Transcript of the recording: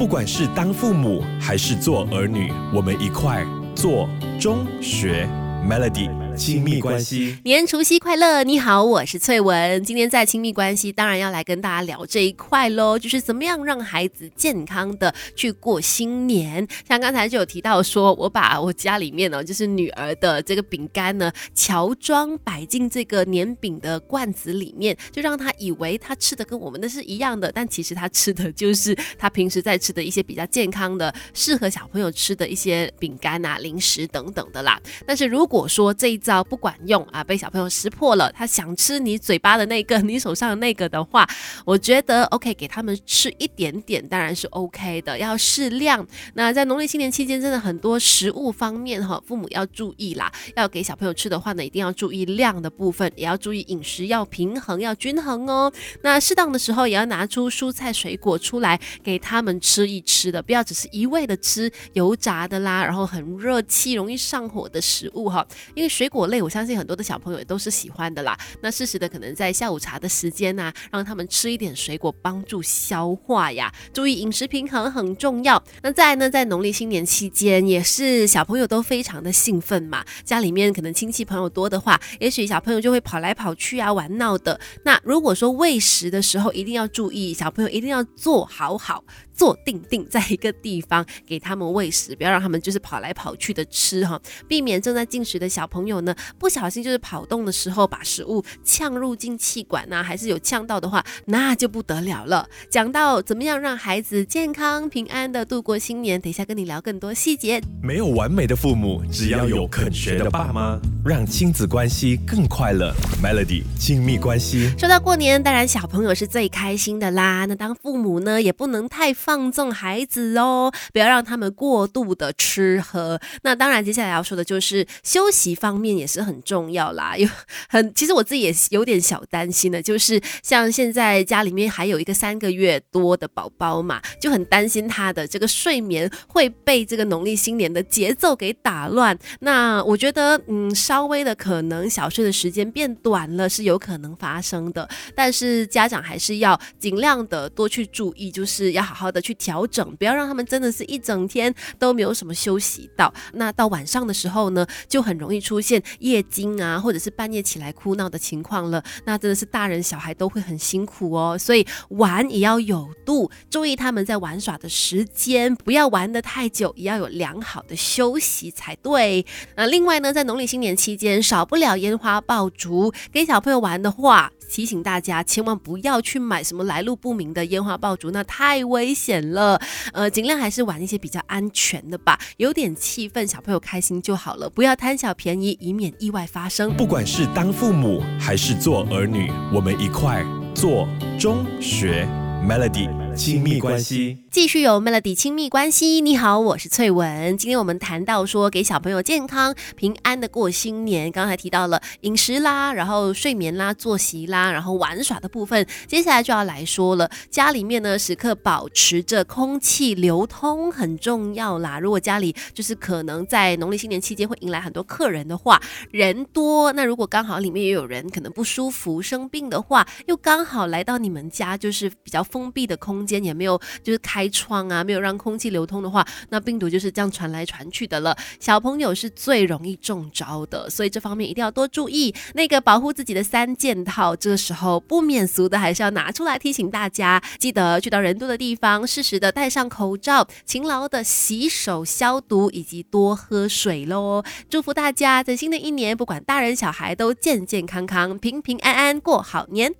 不管是当父母还是做儿女，我们一块做中学 Melody。亲密关系，年除夕快乐！你好，我是翠文。今天在亲密关系，当然要来跟大家聊这一块喽，就是怎么样让孩子健康的去过新年。像刚才就有提到说，我把我家里面呢，就是女儿的这个饼干呢，乔装摆进这个年饼的罐子里面，就让她以为她吃的跟我们的是一样的，但其实她吃的就是她平时在吃的一些比较健康的、适合小朋友吃的一些饼干啊、零食等等的啦。但是如果说这一到不管用啊，被小朋友识破了，他想吃你嘴巴的那个，你手上的那个的话，我觉得 OK，给他们吃一点点当然是 OK 的，要适量。那在农历新年期间，真的很多食物方面哈，父母要注意啦。要给小朋友吃的话呢，一定要注意量的部分，也要注意饮食要平衡，要均衡哦。那适当的时候也要拿出蔬菜水果出来给他们吃一吃的，不要只是一味的吃油炸的啦，然后很热气、容易上火的食物哈，因为水果。果类我相信很多的小朋友也都是喜欢的啦。那适时的可能在下午茶的时间呢，让他们吃一点水果，帮助消化呀。注意饮食平衡很重要。那再呢，在农历新年期间，也是小朋友都非常的兴奋嘛。家里面可能亲戚朋友多的话，也许小朋友就会跑来跑去啊，玩闹的。那如果说喂食的时候，一定要注意，小朋友一定要坐好好。坐定定在一个地方给他们喂食，不要让他们就是跑来跑去的吃哈，避免正在进食的小朋友呢不小心就是跑动的时候把食物呛入进气管呐，还是有呛到的话，那就不得了了。讲到怎么样让孩子健康平安的度过新年，等一下跟你聊更多细节。没有完美的父母，只要有肯学的爸妈，让亲子关系更快乐。Melody 亲密关系。说到过年，当然小朋友是最开心的啦。那当父母呢，也不能太放。放纵孩子哦，不要让他们过度的吃喝。那当然，接下来要说的就是休息方面也是很重要啦。有很，其实我自己也有点小担心的，就是像现在家里面还有一个三个月多的宝宝嘛，就很担心他的这个睡眠会被这个农历新年的节奏给打乱。那我觉得，嗯，稍微的可能小睡的时间变短了是有可能发生的，但是家长还是要尽量的多去注意，就是要好好的。去调整，不要让他们真的是一整天都没有什么休息到。那到晚上的时候呢，就很容易出现夜惊啊，或者是半夜起来哭闹的情况了。那真的是大人小孩都会很辛苦哦。所以玩也要有度，注意他们在玩耍的时间，不要玩的太久，也要有良好的休息才对。那另外呢，在农历新年期间，少不了烟花爆竹，给小朋友玩的话。提醒大家，千万不要去买什么来路不明的烟花爆竹，那太危险险了。呃，尽量还是玩一些比较安全的吧，有点气氛，小朋友开心就好了，不要贪小便宜，以免意外发生。不管是当父母还是做儿女，我们一块做中学 Melody。亲密关系，继续有 Melody 亲密关系。你好，我是翠文。今天我们谈到说给小朋友健康平安的过新年，刚才提到了饮食啦，然后睡眠啦、作息啦，然后玩耍的部分。接下来就要来说了，家里面呢时刻保持着空气流通很重要啦。如果家里就是可能在农历新年期间会迎来很多客人的话，人多，那如果刚好里面也有人可能不舒服生病的话，又刚好来到你们家，就是比较封闭的空。间也没有，就是开开窗啊，没有让空气流通的话，那病毒就是这样传来传去的了。小朋友是最容易中招的，所以这方面一定要多注意。那个保护自己的三件套，这个时候不免俗的还是要拿出来提醒大家，记得去到人多的地方，适时的戴上口罩，勤劳的洗手消毒，以及多喝水喽。祝福大家在新的一年，不管大人小孩都健健康康、平平安安过好年。